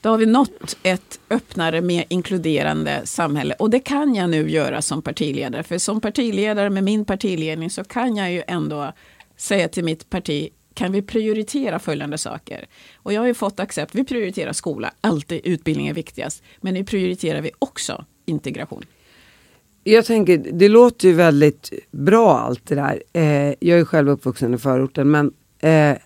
Då har vi nått ett öppnare, mer inkluderande samhälle. Och det kan jag nu göra som partiledare. För som partiledare med min partiledning så kan jag ju ändå säga till mitt parti, kan vi prioritera följande saker? Och jag har ju fått accept, vi prioriterar skola, alltid utbildning är viktigast. Men nu prioriterar vi också integration. Jag tänker, det låter ju väldigt bra allt det där. Eh, jag är själv uppvuxen i förorten men eh,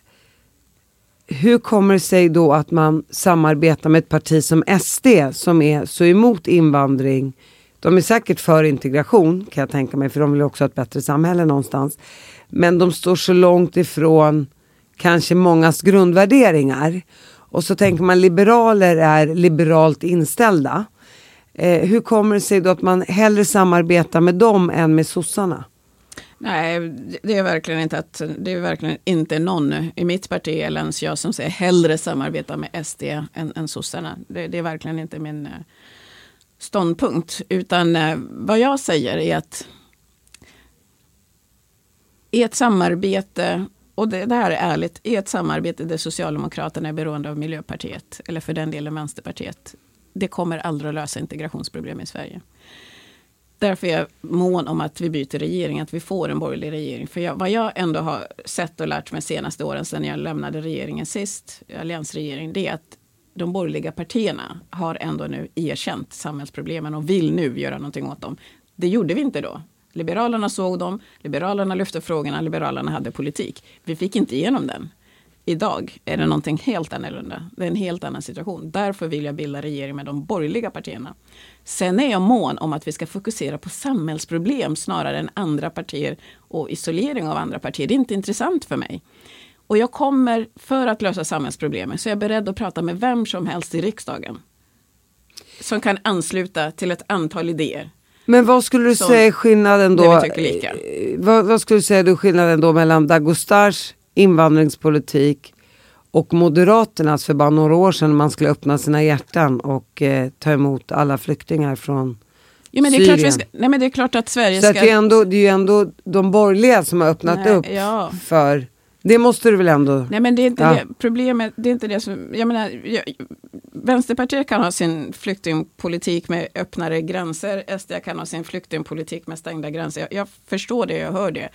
hur kommer det sig då att man samarbetar med ett parti som SD som är så emot invandring? De är säkert för integration kan jag tänka mig för de vill också ha ett bättre samhälle någonstans. Men de står så långt ifrån kanske mångas grundvärderingar. Och så tänker man liberaler är liberalt inställda. Eh, hur kommer det sig då att man hellre samarbetar med dem än med sossarna? Nej, det är verkligen inte att det är verkligen inte någon i mitt parti eller ens jag som säger hellre samarbeta med SD än, än sossarna. Det, det är verkligen inte min eh, ståndpunkt. Utan eh, vad jag säger är att i ett samarbete, och det, det här är ärligt, i ett samarbete där Socialdemokraterna är beroende av Miljöpartiet, eller för den delen Vänsterpartiet, det kommer aldrig att lösa integrationsproblem i Sverige. Därför är jag mån om att vi byter regering, att vi får en borgerlig regering. För jag, vad jag ändå har sett och lärt mig senaste åren sedan jag lämnade regeringen sist, alliansregeringen, det är att de borgerliga partierna har ändå nu erkänt samhällsproblemen och vill nu göra någonting åt dem. Det gjorde vi inte då. Liberalerna såg dem, Liberalerna lyfte frågorna, Liberalerna hade politik. Vi fick inte igenom den. Idag är det någonting helt annorlunda. Det är en helt annan situation. Därför vill jag bilda regering med de borgerliga partierna. Sen är jag mån om att vi ska fokusera på samhällsproblem snarare än andra partier och isolering av andra partier. Det är inte intressant för mig. Och jag kommer, för att lösa samhällsproblemen, så är jag beredd att prata med vem som helst i riksdagen. Som kan ansluta till ett antal idéer. Men vad skulle du säga skillnaden då? Vad, vad, skulle du säga då skillnaden då mellan Dagostars invandringspolitik och Moderaternas för bara några år sedan man skulle öppna sina hjärtan och eh, ta emot alla flyktingar från Jo, men det är Syrien. Klart ska, nej men det är klart att Sverige Så ska... Att det, är ändå, det är ju ändå de borgerliga som har öppnat nej, upp ja. för det måste du väl ändå? Nej men det är inte ja. det problemet, det är inte det som, jag menar, jag, Vänsterpartiet kan ha sin flyktingpolitik med öppnare gränser, SD kan ha sin flyktingpolitik med stängda gränser. Jag, jag förstår det, jag hör det.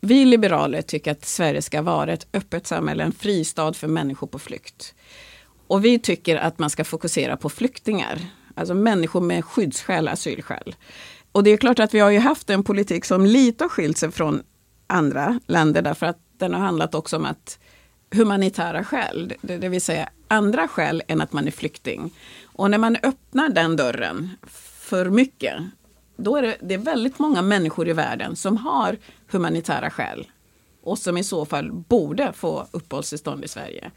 Vi liberaler tycker att Sverige ska vara ett öppet samhälle, en fristad för människor på flykt. Och vi tycker att man ska fokusera på flyktingar, alltså människor med skyddsskäl, asylskäl. Och det är klart att vi har ju haft en politik som lite har skilt sig från andra länder därför att den har handlat också om att humanitära skäl, det, det vill säga andra skäl än att man är flykting. Och när man öppnar den dörren för mycket då är det, det är väldigt många människor i världen som har humanitära skäl och som i så fall borde få uppehållstillstånd i Sverige.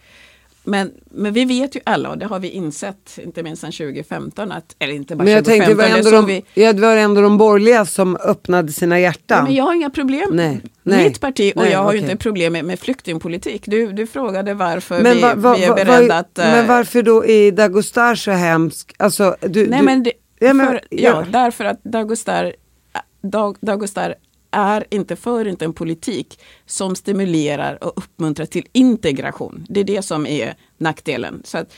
Men, men vi vet ju alla, och det har vi insett, inte minst sedan 2015, att, eller inte bara men jag 2015. Tänkte, det, var ändå de, vi, det var ändå de borgerliga som öppnade sina hjärtan. Ja, men jag har inga problem. Nej, nej, Mitt parti och nej, jag har okay. ju inte problem med, med flyktingpolitik. Du, du frågade varför men vi, va, va, vi är beredda va, att... Men varför då är Dagostar så hemsk? Alltså, du, nej, du, men det, Ja, men, för, ja. därför att Dagostar, Dag, Dagostar är inte för inte en politik som stimulerar och uppmuntrar till integration. Det är det som är nackdelen. Så att,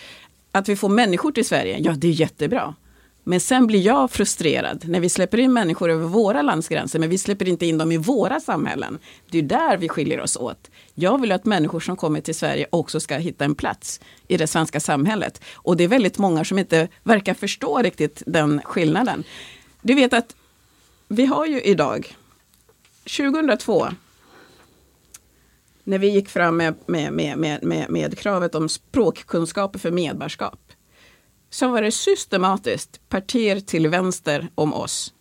att vi får människor till Sverige, ja det är jättebra. Men sen blir jag frustrerad när vi släpper in människor över våra landsgränser, men vi släpper inte in dem i våra samhällen. Det är där vi skiljer oss åt. Jag vill att människor som kommer till Sverige också ska hitta en plats i det svenska samhället. Och det är väldigt många som inte verkar förstå riktigt den skillnaden. Du vet att vi har ju idag, 2002, när vi gick fram med, med, med, med, med kravet om språkkunskaper för medborgarskap så var det systematiskt partier till vänster om oss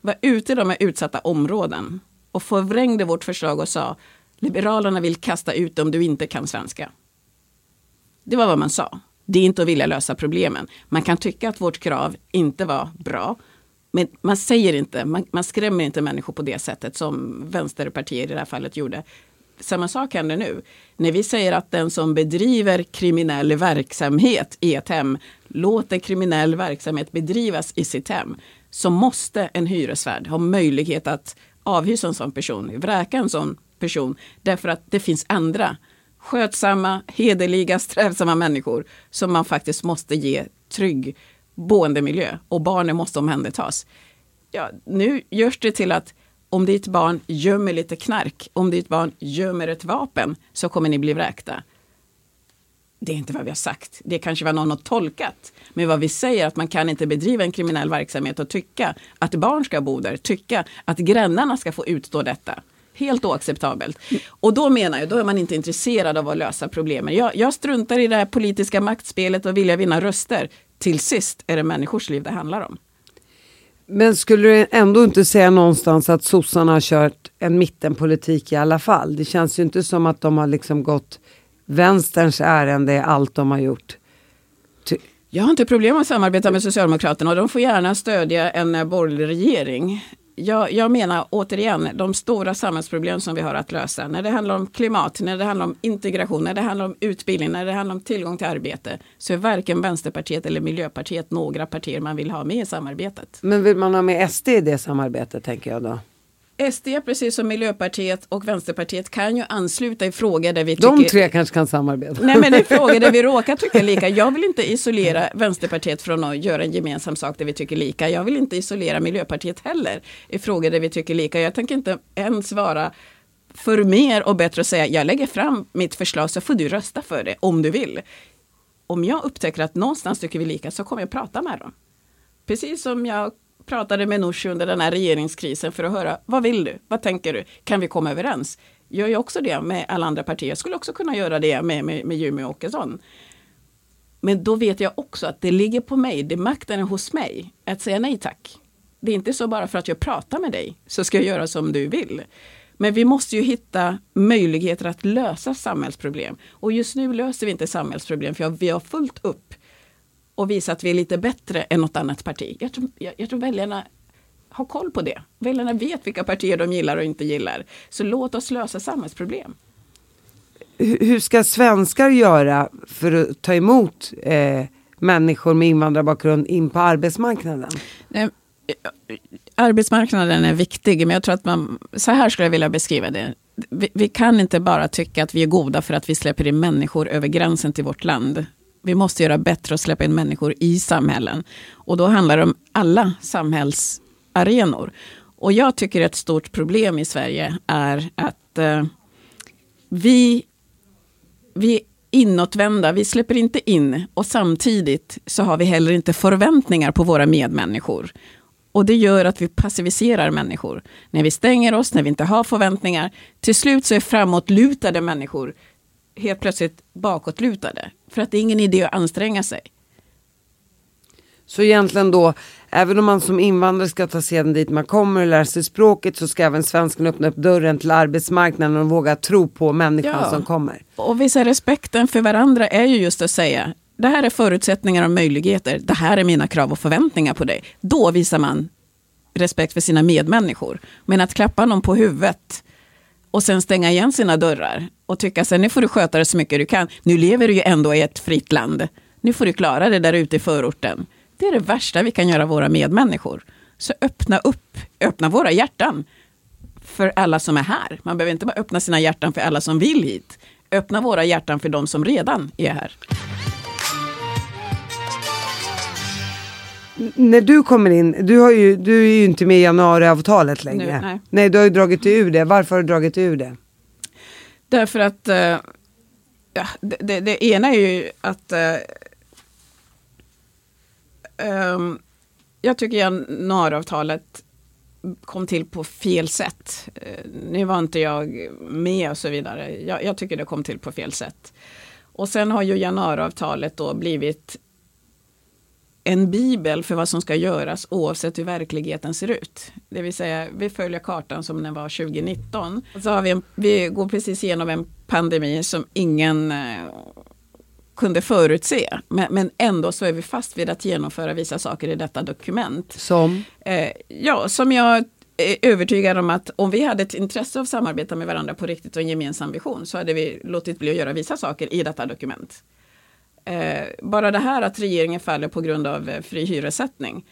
var ute i de här utsatta områden och förvrängde vårt förslag och sa Liberalerna vill kasta ut om du inte kan svenska. Det var vad man sa. Det är inte att vilja lösa problemen. Man kan tycka att vårt krav inte var bra. Men man säger inte, man, man skrämmer inte människor på det sättet som vänsterpartier i det här fallet gjorde samma sak händer nu. När vi säger att den som bedriver kriminell verksamhet i ett hem låter kriminell verksamhet bedrivas i sitt hem så måste en hyresvärd ha möjlighet att avhysa en sån person, vräka en sån person därför att det finns andra skötsamma, hederliga, strävsamma människor som man faktiskt måste ge trygg boendemiljö och barnen måste omhändertas. Ja, nu görs det till att om ditt barn gömmer lite knark, om ditt barn gömmer ett vapen, så kommer ni bli vräkta. Det är inte vad vi har sagt. Det kanske var någon har tolkat. Men vad vi säger att man kan inte bedriva en kriminell verksamhet och tycka att barn ska bo där, tycka att grannarna ska få utstå detta. Helt oacceptabelt. Och då menar jag, då är man inte intresserad av att lösa problemen. Jag, jag struntar i det här politiska maktspelet och vilja vinna röster. Till sist är det människors liv det handlar om. Men skulle du ändå inte säga någonstans att sossarna har kört en mittenpolitik i alla fall? Det känns ju inte som att de har liksom gått vänsterns ärende i allt de har gjort. Ty jag har inte problem att samarbeta med Socialdemokraterna och de får gärna stödja en borgerlig regering jag, jag, menar återigen, de stora samhällsproblem som vi har att lösa, när det handlar om klimat, när det handlar om integration, när det handlar om utbildning, när det handlar om tillgång till arbete, så är varken Vänsterpartiet eller Miljöpartiet några partier man vill ha med i samarbetet. Men vill man ha med SD i det samarbetet, tänker jag då? SD, precis som Miljöpartiet och Vänsterpartiet, kan ju ansluta i frågor där vi tycker... De tre kanske kan samarbeta. Nej, men det är frågor där vi råkar tycka lika. Jag vill inte isolera Vänsterpartiet från att göra en gemensam sak där vi tycker lika. Jag vill inte isolera Miljöpartiet heller i frågor där vi tycker lika. Jag tänker inte ens vara för mer och bättre att säga jag lägger fram mitt förslag så får du rösta för det om du vill. Om jag upptäcker att någonstans tycker vi lika så kommer jag prata med dem. Precis som jag pratade med Nooshi under den här regeringskrisen för att höra vad vill du? Vad tänker du? Kan vi komma överens? Gör jag också det med alla andra partier. Jag skulle också kunna göra det med, med, med Jimmy Åkesson. Men då vet jag också att det ligger på mig, det makten är hos mig, att säga nej tack. Det är inte så bara för att jag pratar med dig så ska jag göra som du vill. Men vi måste ju hitta möjligheter att lösa samhällsproblem. Och just nu löser vi inte samhällsproblem för vi har fullt upp och visa att vi är lite bättre än något annat parti. Jag tror, jag, jag tror väljarna har koll på det. Väljarna vet vilka partier de gillar och inte gillar. Så låt oss lösa samhällsproblem. Hur ska svenskar göra för att ta emot eh, människor med invandrarbakgrund in på arbetsmarknaden? Nej, arbetsmarknaden är viktig, men jag tror att man, så här skulle jag vilja beskriva det. Vi, vi, kan inte bara tycka att vi är goda för att vi släpper in människor över gränsen till vårt land. Vi måste göra bättre och släppa in människor i samhällen. Och då handlar det om alla samhällsarenor. Och jag tycker ett stort problem i Sverige är att eh, vi, vi är inåtvända, vi släpper inte in och samtidigt så har vi heller inte förväntningar på våra medmänniskor. Och det gör att vi passiviserar människor. När vi stänger oss, när vi inte har förväntningar, till slut så är framåtlutade människor helt plötsligt bakåtlutade. För att det är ingen idé att anstränga sig. Så egentligen då, även om man som invandrare ska ta sig dit man kommer och lära sig språket så ska även svensken öppna upp dörren till arbetsmarknaden och våga tro på människan ja. som kommer. Och visa respekten för varandra är ju just att säga det här är förutsättningar och möjligheter. Det här är mina krav och förväntningar på dig. Då visar man respekt för sina medmänniskor. Men att klappa någon på huvudet och sen stänga igen sina dörrar och tycka sen nu får du sköta det så mycket du kan. Nu lever du ju ändå i ett fritt land. Nu får du klara det där ute i förorten. Det är det värsta vi kan göra våra medmänniskor. Så öppna upp, öppna våra hjärtan för alla som är här. Man behöver inte bara öppna sina hjärtan för alla som vill hit. Öppna våra hjärtan för de som redan är här. när du kommer in, du, har ju, du är ju inte med i januariavtalet längre. Nu, nej. du har ju dragit dig ur det. Varför har du dragit dig ur det? Därför att eh, ja, det, det, det ena är ju att eh, ehm, jag tycker januariavtalet kom till på fel sätt. Eh, nu var inte jag med och så vidare. Jag, jag tycker det kom till på fel sätt. Och sen har ju januariavtalet då blivit en bibel för vad som ska göras oavsett hur verkligheten ser ut. Det vill säga, vi följer kartan som den var 2019. Så har vi, en, vi går precis igenom en pandemi som ingen eh, kunde förutse. Men, men ändå så är vi fast vid att genomföra vissa saker i detta dokument. Som? Eh, ja, som jag är övertygad om att om vi hade ett intresse av att samarbeta med varandra på riktigt och en gemensam vision så hade vi låtit bli att göra vissa saker i detta dokument. Eh, bara det här att regeringen faller på grund av eh, fri hyressättning.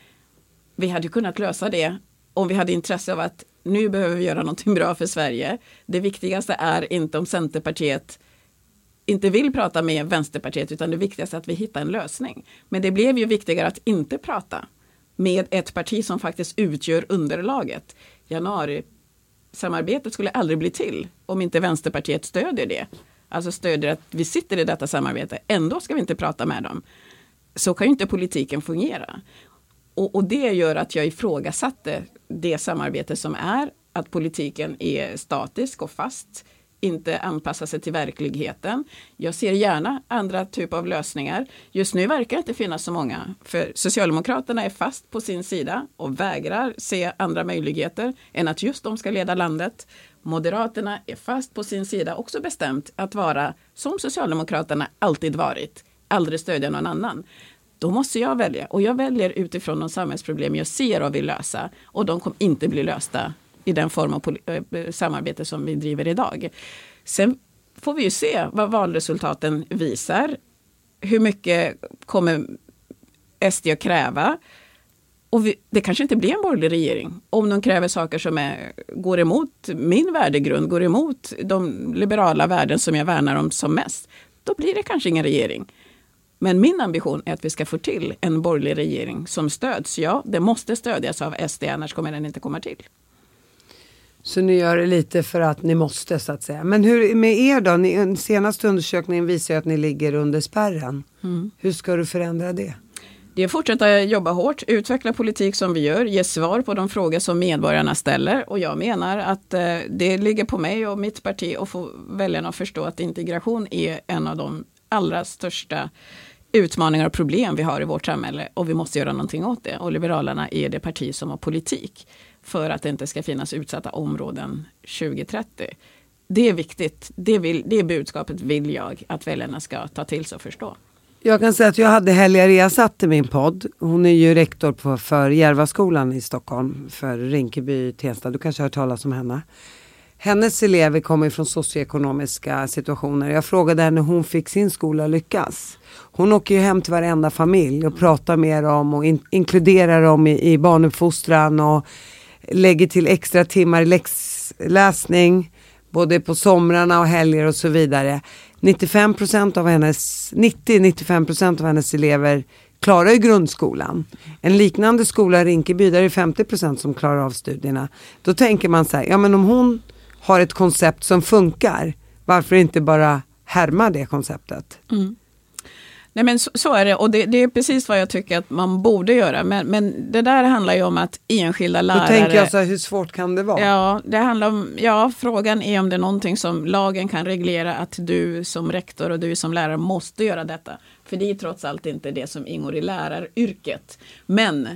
Vi hade kunnat lösa det om vi hade intresse av att nu behöver vi göra någonting bra för Sverige. Det viktigaste är inte om Centerpartiet inte vill prata med Vänsterpartiet utan det viktigaste är att vi hittar en lösning. Men det blev ju viktigare att inte prata med ett parti som faktiskt utgör underlaget. Januarisamarbetet skulle aldrig bli till om inte Vänsterpartiet stödjer det. Alltså stödjer att vi sitter i detta samarbete, ändå ska vi inte prata med dem. Så kan ju inte politiken fungera. Och, och det gör att jag ifrågasatte det samarbete som är, att politiken är statisk och fast inte anpassa sig till verkligheten. Jag ser gärna andra typer av lösningar. Just nu verkar det inte finnas så många, för Socialdemokraterna är fast på sin sida och vägrar se andra möjligheter än att just de ska leda landet. Moderaterna är fast på sin sida, också bestämt att vara som Socialdemokraterna alltid varit, aldrig stödja någon annan. Då måste jag välja och jag väljer utifrån de samhällsproblem jag ser och vill lösa och de kommer inte bli lösta i den form av eh, eh, samarbete som vi driver idag. Sen får vi ju se vad valresultaten visar. Hur mycket kommer SD att kräva? Och vi, det kanske inte blir en borgerlig regering om de kräver saker som är, går emot min värdegrund, går emot de liberala värden som jag värnar om som mest. Då blir det kanske ingen regering. Men min ambition är att vi ska få till en borgerlig regering som stöds. Ja, det måste stödjas av SD, annars kommer den inte komma till. Så ni gör det lite för att ni måste så att säga. Men hur med er då? Ni, senaste undersökningen visar ju att ni ligger under spärren. Hur ska du förändra det? Det är att fortsätta jobba hårt, utveckla politik som vi gör, ge svar på de frågor som medborgarna ställer. Och jag menar att eh, det ligger på mig och mitt parti att få väljarna att förstå att integration är en av de allra största utmaningar och problem vi har i vårt samhälle och vi måste göra någonting åt det. Och Liberalerna är det parti som har politik för att det inte ska finnas utsatta områden 2030. Det är viktigt. Det, vill, det budskapet vill jag att väljarna ska ta till sig och förstå. Jag kan säga att jag hade Helga Riazat i min podd. Hon är ju rektor på, för Järvaskolan i Stockholm, för Rinkeby, Tensta. Du kanske har hört talas om henne. Hennes elever kommer från socioekonomiska situationer. Jag frågade henne hur hon fick sin skola lyckas. Hon åker ju hem till varenda familj och pratar med dem och in, inkluderar dem i, i barnuppfostran och lägger till extra timmar i läxläsning både på somrarna och helger och så vidare. 95% av hennes, 90-95% av hennes elever klarar ju grundskolan. En liknande skola i Rinkeby där är det 50% som klarar av studierna. Då tänker man så här, ja men om hon har ett koncept som funkar, varför inte bara härma det konceptet? Mm. Nej men så, så är det och det, det, är precis vad jag tycker att man borde göra. Men, men det där handlar ju om att enskilda lärare... Då tänker jag så här, hur svårt kan det vara? Ja, det handlar om, ja, frågan är om det är någonting som lagen kan reglera att du som rektor och du som lärare måste göra detta. För det är trots allt inte det som ingår i läraryrket. Men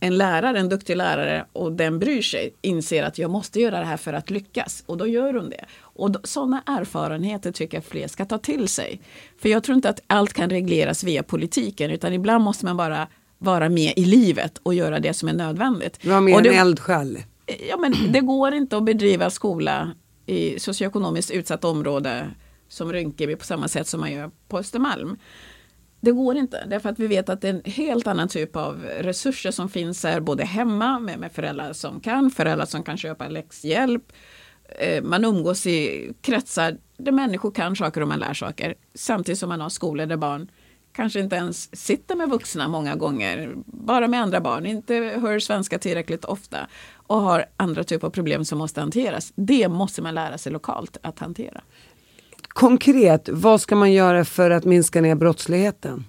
en lärare, en duktig lärare och den bryr sig inser att jag måste göra det här för att lyckas och då gör hon det. Och då, sådana erfarenheter tycker jag fler ska ta till sig. För jag tror inte att allt kan regleras via politiken utan ibland måste man bara vara med i livet och göra det som är nödvändigt. Du var mer en eldsjäl. Ja, men det går inte att bedriva skola i socioekonomiskt utsatt område som Rinkeby på samma sätt som man gör på Östermalm. Det går inte, därför att vi vet att det är en helt annan typ av resurser som finns här, både hemma med, med föräldrar som kan, föräldrar som kan köpa läxhjälp. Eh, man umgås i kretsar där människor kan saker och man lär saker. Samtidigt som man har skolor där barn kanske inte ens sitter med vuxna många gånger, bara med andra barn, inte hör svenska tillräckligt ofta och har andra typer av problem som måste hanteras. Det måste man lära sig lokalt att hantera. Konkret, vad ska man göra för att minska ner brottsligheten?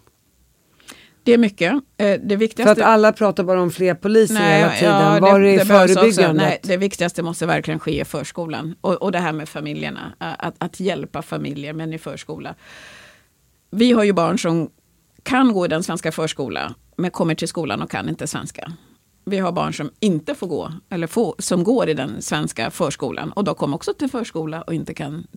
Det är mycket. Eh, det viktigaste... För att alla pratar bara om fler poliser nej, hela tiden. Ja, Var det, är förebyggandet? Nej, det viktigaste måste verkligen ske i förskolan. Och, och det här med familjerna. Att, att hjälpa familjer, men i förskola. Vi har ju barn som kan gå i den svenska förskolan, men kommer till skolan och kan inte svenska. Vi har barn som inte får gå, eller få, som går i den svenska förskolan och de kommer också till förskola och inte kan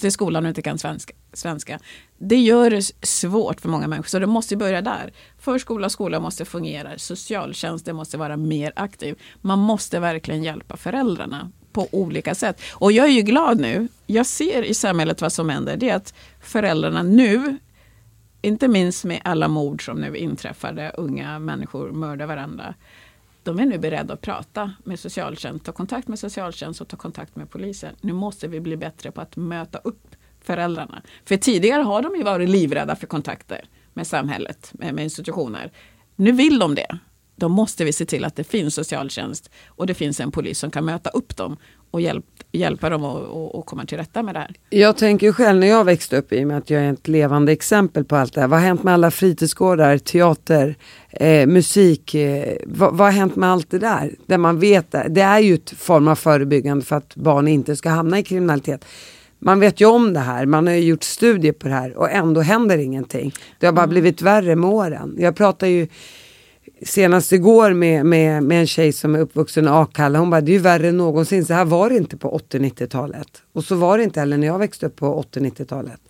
till skolan och inte kan svenska, svenska. Det gör det svårt för många människor, så det måste börja där. Förskola och skola måste fungera, socialtjänsten måste vara mer aktiv. Man måste verkligen hjälpa föräldrarna på olika sätt. Och jag är ju glad nu, jag ser i samhället vad som händer, det är att föräldrarna nu inte minst med alla mord som nu inträffade, unga människor mördar varandra. De är nu beredda att prata med socialtjänst, ta kontakt med socialtjänst och ta kontakt med polisen. Nu måste vi bli bättre på att möta upp föräldrarna. För tidigare har de ju varit livrädda för kontakter med samhället, med, med institutioner. Nu vill de det. Då måste vi se till att det finns socialtjänst och det finns en polis som kan möta upp dem och hjälp, hjälpa dem att komma till rätta med det här. Jag tänker själv när jag växte upp, i och med att jag är ett levande exempel på allt det här. Vad har hänt med alla fritidsgårdar, teater, eh, musik? Eh, vad, vad har hänt med allt det där? Där man vet, det är ju ett form av förebyggande för att barn inte ska hamna i kriminalitet. Man vet ju om det här, man har ju gjort studier på det här och ändå händer ingenting. Det har bara mm. blivit värre med åren. Jag pratar ju senast igår med, med, med en tjej som är uppvuxen i Akalla. Hon bara, det är ju värre än någonsin. Så här var det inte på 80-90-talet. Och så var det inte heller när jag växte upp på 80-90-talet.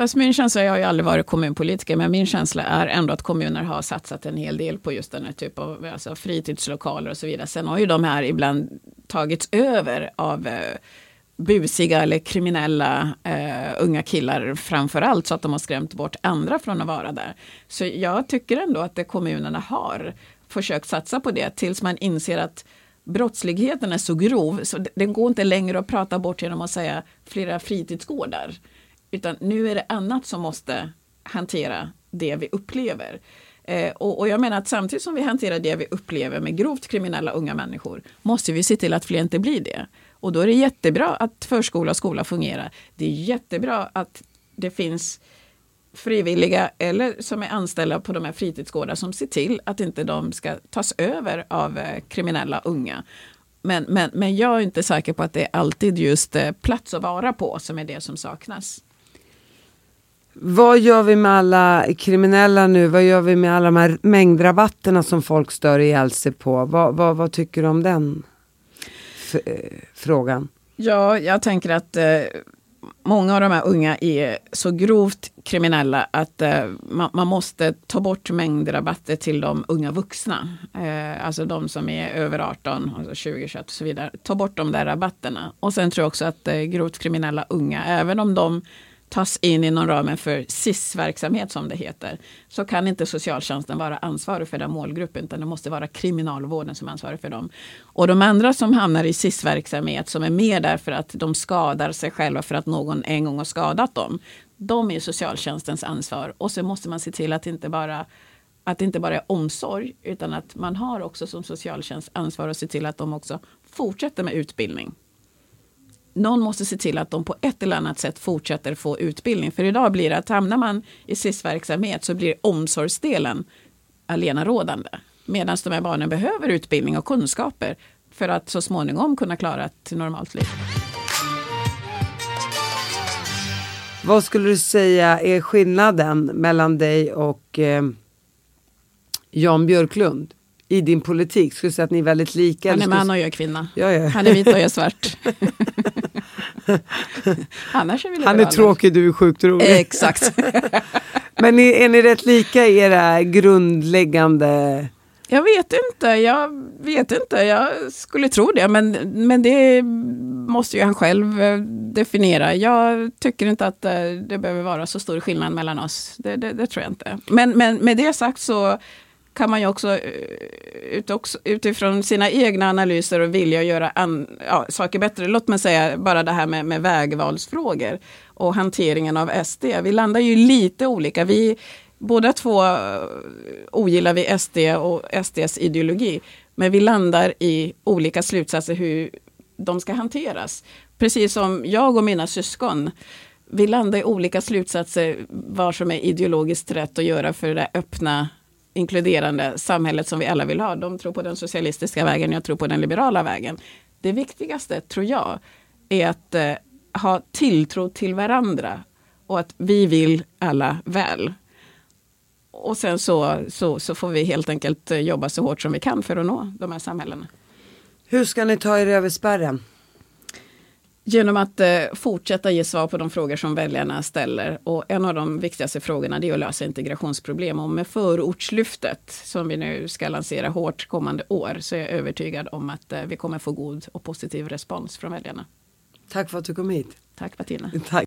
Fast min känsla, jag har ju aldrig varit kommunpolitiker, men min känsla är ändå att kommuner har satsat en hel del på just den här typen av alltså fritidslokaler och så vidare. Sen har ju de här ibland tagits över av eh, busiga eller kriminella eh, unga killar framför allt så att de har skrämt bort andra från att vara där. Så jag tycker ändå att det kommunerna har försökt satsa på det tills man inser att brottsligheten är så grov så den går inte längre att prata bort genom att säga flera fritidsgårdar. Utan nu är det annat som måste hantera det vi upplever. Eh, och, och, jag menar att samtidigt som vi hanterar det vi upplever med grovt kriminella unga människor måste vi se till att fler inte blir det. Och då är det jättebra att förskola och skola fungerar. Det är jättebra att det finns frivilliga eller som är anställda på de här fritidsgårdar som ser till att inte de ska tas över av eh, kriminella unga. Men, men, men jag är inte säker på att det är alltid just eh, plats att vara på som är det som saknas. Vad gör vi med alla kriminella nu? Vad gör vi med alla de här mängdrabatterna som folk stör ihjäl sig på? Vad, vad, vad tycker du om den? Eh, frågan? Ja, jag tänker att eh, många av de här unga är så grovt kriminella att eh, man, man, måste ta bort mängdrabatter till de unga vuxna. Eh, alltså de som är över 18, alltså 20, 21 och så vidare. Ta bort de där rabatterna. Och sen tror jag också att eh, grovt kriminella unga, även om de tas in inom ramen för SIS-verksamhet som det heter, så kan inte socialtjänsten vara ansvarig för den målgruppen, utan det måste vara kriminalvården som är ansvarig för dem. Och de andra som hamnar i SIS-verksamhet, som är mer därför att de skadar sig själva för att någon en gång har skadat dem, de är socialtjänstens ansvar. Och så måste man se till att inte bara att det inte bara är omsorg, utan att man har också som socialtjänst ansvar att se till att de också fortsätter med utbildning någon måste se till att de på ett eller annat sätt fortsätter få utbildning. För idag blir det att hamnar man i SIS-verksamhet så blir omsorgsdelen alena rådande. Medan de här barnen behöver utbildning och kunskaper för att så småningom kunna klara ett normalt liv. Vad skulle du säga är skillnaden mellan dig och eh, Jan Björklund? i din politik? Skulle du säga att ni är väldigt lika? Han är man och jag är kvinna. Ja, ja. Han är vit och jag är svart. Annars är vi Han är tråkig, du är sjukt rolig. Exakt. Men är, är ni rätt lika i era grundläggande jag vet inte, jag vet inte. Jag skulle tro det, men, men det måste ju han själv eh, definiera. Jag tycker inte att eh, det behöver vara så stor skillnad mellan oss. Det, det, det tror jag inte. Men, men med det sagt så kan man ju eh, också, utifrån sina egna analyser och vilja göra an, ja, saker bättre. Låt mig säga bara det här med, med vägvalsfrågor och hanteringen av SD. Vi landar ju lite olika. Vi Båda två eh, ogillar vi SD och SDs ideologi. Men vi landar i olika slutsatser hur de ska hanteras. Precis som jag och mina syskon. Vi landar i olika slutsatser vad som är ideologiskt rätt att göra för det öppna inkluderande samhället som vi alla vill ha. De tror på den socialistiska vägen, jag tror på den liberala vägen. Det viktigaste, tror jag, är att eh, ha tilltro till varandra och att vi vill alla väl. Och sen så, så, så får vi helt enkelt eh, jobba så hårt som vi kan för att nå de här samhällena. Hur ska ni ta er över spärren? Genom att eh, fortsätta ge svar på de frågor som väljarna ställer. Och en av de viktigaste frågorna är att lösa integrationsproblem. Och med förortslyftet som vi nu ska lansera hårt kommande år så är jag övertygad om att eh, vi kommer få god och positiv respons från väljarna. Tack för att du kom hit. Tack Bettina. Tack.